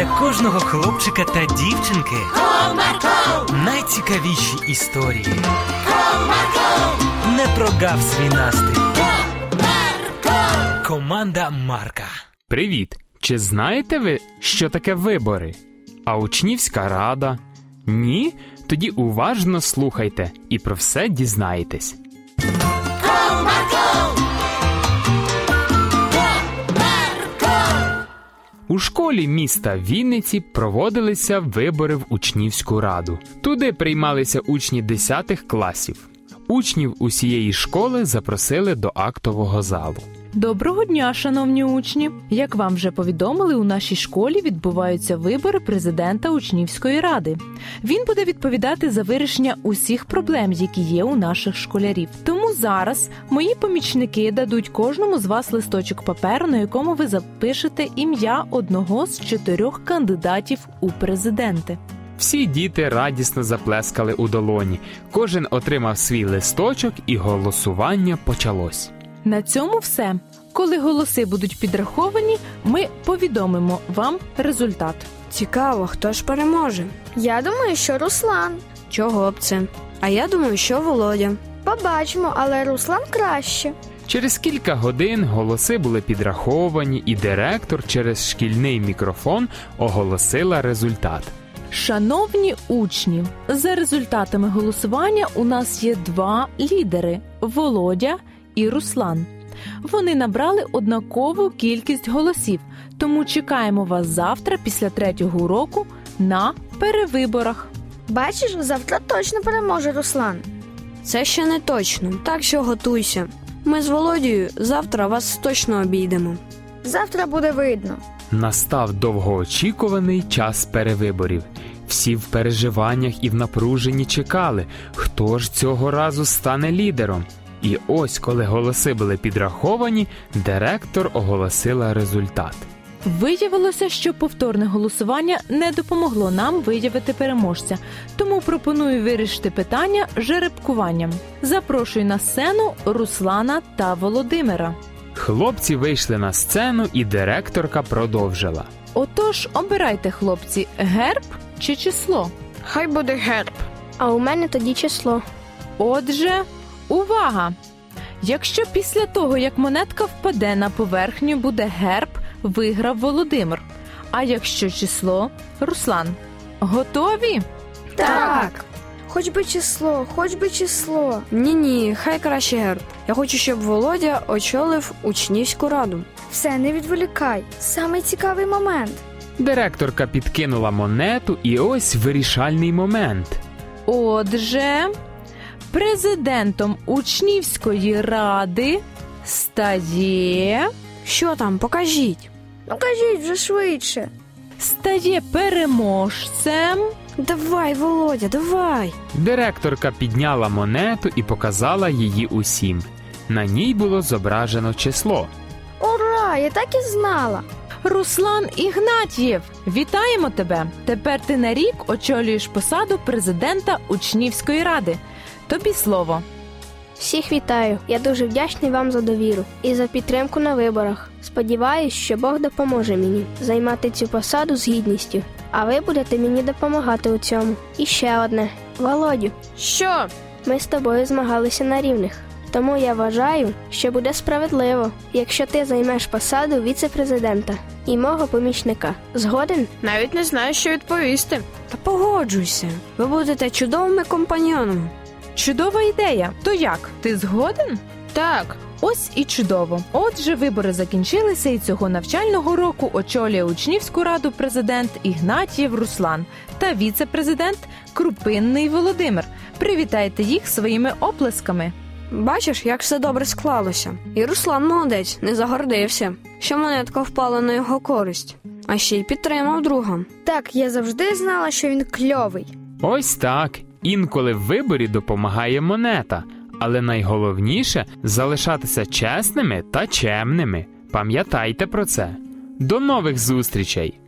для кожного хлопчика та дівчинки Comarco, найцікавіші історії. Comarco, Не прогав свій настрій. Comarco. Команда Марка. Привіт! Чи знаєте ви, що таке вибори? А учнівська рада? Ні? Тоді уважно слухайте і про все дізнаєтесь. Школі міста Вінниці проводилися вибори в учнівську раду. Туди приймалися учні 10 класів. Учнів усієї школи запросили до актового залу. Доброго дня, шановні учні! Як вам вже повідомили, у нашій школі відбуваються вибори президента учнівської ради. Він буде відповідати за вирішення усіх проблем, які є у наших школярів. Тому зараз мої помічники дадуть кожному з вас листочок паперу, на якому ви запишете ім'я одного з чотирьох кандидатів у президенти. Всі діти радісно заплескали у долоні. Кожен отримав свій листочок, і голосування почалось. На цьому все. Коли голоси будуть підраховані, ми повідомимо вам результат. Цікаво, хто ж переможе? Я думаю, що Руслан. Чого б це? А я думаю, що Володя. Побачимо, але Руслан краще. Через кілька годин голоси були підраховані, і директор через шкільний мікрофон оголосила результат. Шановні учні, за результатами голосування у нас є два лідери Володя і Руслан. Вони набрали однакову кількість голосів, тому чекаємо вас завтра після третього уроку на перевиборах. Бачиш, завтра точно переможе Руслан. Це ще не точно, так що готуйся. Ми з Володією завтра вас точно обійдемо. Завтра буде видно. Настав довгоочікуваний час перевиборів. Всі в переживаннях і в напруженні чекали, хто ж цього разу стане лідером. І ось, коли голоси були підраховані, директор оголосила результат. Виявилося, що повторне голосування не допомогло нам виявити переможця, тому пропоную вирішити питання жеребкуванням. Запрошую на сцену Руслана та Володимира. Хлопці вийшли на сцену, і директорка продовжила. Отож, обирайте, хлопці, герб чи число. Хай буде герб. А у мене тоді число. Отже, увага! Якщо після того, як монетка впаде на поверхню, буде герб, виграв Володимир. А якщо число Руслан. Готові? Так. Хоч би число, хоч би число. Ні, ні, хай краще герб. Я хочу, щоб Володя очолив учнівську раду. Все, не відволікай. Самий цікавий момент. Директорка підкинула монету, і ось вирішальний момент. Отже, президентом учнівської ради стає. Що там, покажіть. Ну кажіть вже швидше. Стає переможцем. Давай, Володя, давай. Директорка підняла монету і показала її усім. На ній було зображено число. Ура! Я так і знала. Руслан Ігнатьєв, вітаємо тебе! Тепер ти на рік очолюєш посаду президента учнівської ради. Тобі слово. Всіх вітаю. Я дуже вдячний вам за довіру і за підтримку на виборах. Сподіваюсь, що Бог допоможе мені займати цю посаду з гідністю. А ви будете мені допомагати у цьому. І ще одне: Володю, Що? ми з тобою змагалися на рівних. Тому я вважаю, що буде справедливо, якщо ти займеш посаду віце-президента і мого помічника. Згоден? Навіть не знаю, що відповісти. Та погоджуйся. Ви будете чудовими компаньйонами. Чудова ідея. То як? Ти згоден? Так. Ось і чудово. Отже, вибори закінчилися, і цього навчального року очолює учнівську раду президент Ігнатієв Руслан та віце-президент Крупинний Володимир. Привітайте їх своїми оплесками. Бачиш, як все добре склалося. І Руслан молодець, не загордився, що монетка впала на його користь, а ще й підтримав друга. Так, я завжди знала, що він кльовий. Ось так. Інколи в виборі допомагає монета, але найголовніше залишатися чесними та чемними. Пам'ятайте про це. До нових зустрічей!